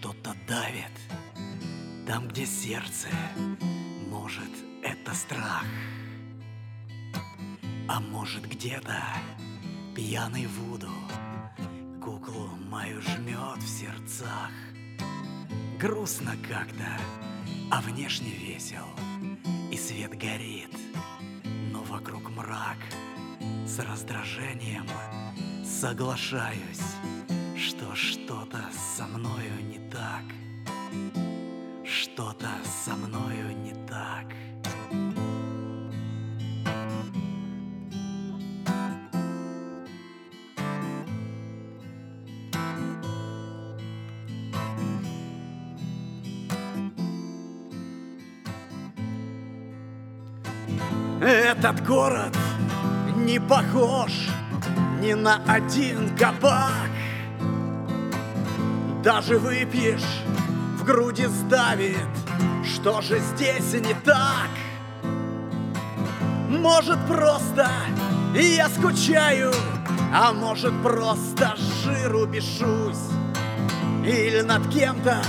Что-то давит там, где сердце, может, это страх. А может, где-то пьяный Вуду куклу мою жмет в сердцах. Грустно как-то, а внешне весел, и свет горит, но вокруг мрак. С раздражением соглашаюсь, что что-то со мною. Что-то со мною не так. Этот город не похож ни на один кабак. Даже выпьешь, груди сдавит, что же здесь не так? Может просто я скучаю, а может просто жиру бешусь Или над кем-то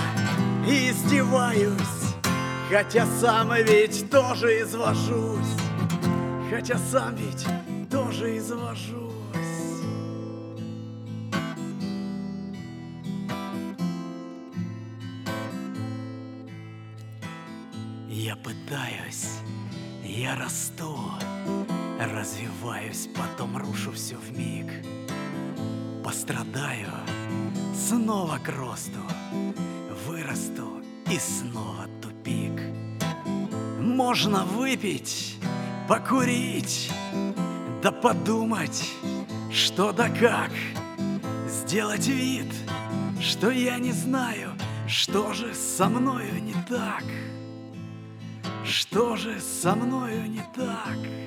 издеваюсь Хотя сам ведь тоже извожусь. Хотя сам ведь тоже извожусь Я пытаюсь, я расту, развиваюсь, потом рушу все в миг. Пострадаю, снова к росту, вырасту и снова тупик. Можно выпить, покурить, да подумать, что да как. Сделать вид, что я не знаю, что же со мною не так. Что же со мною не так?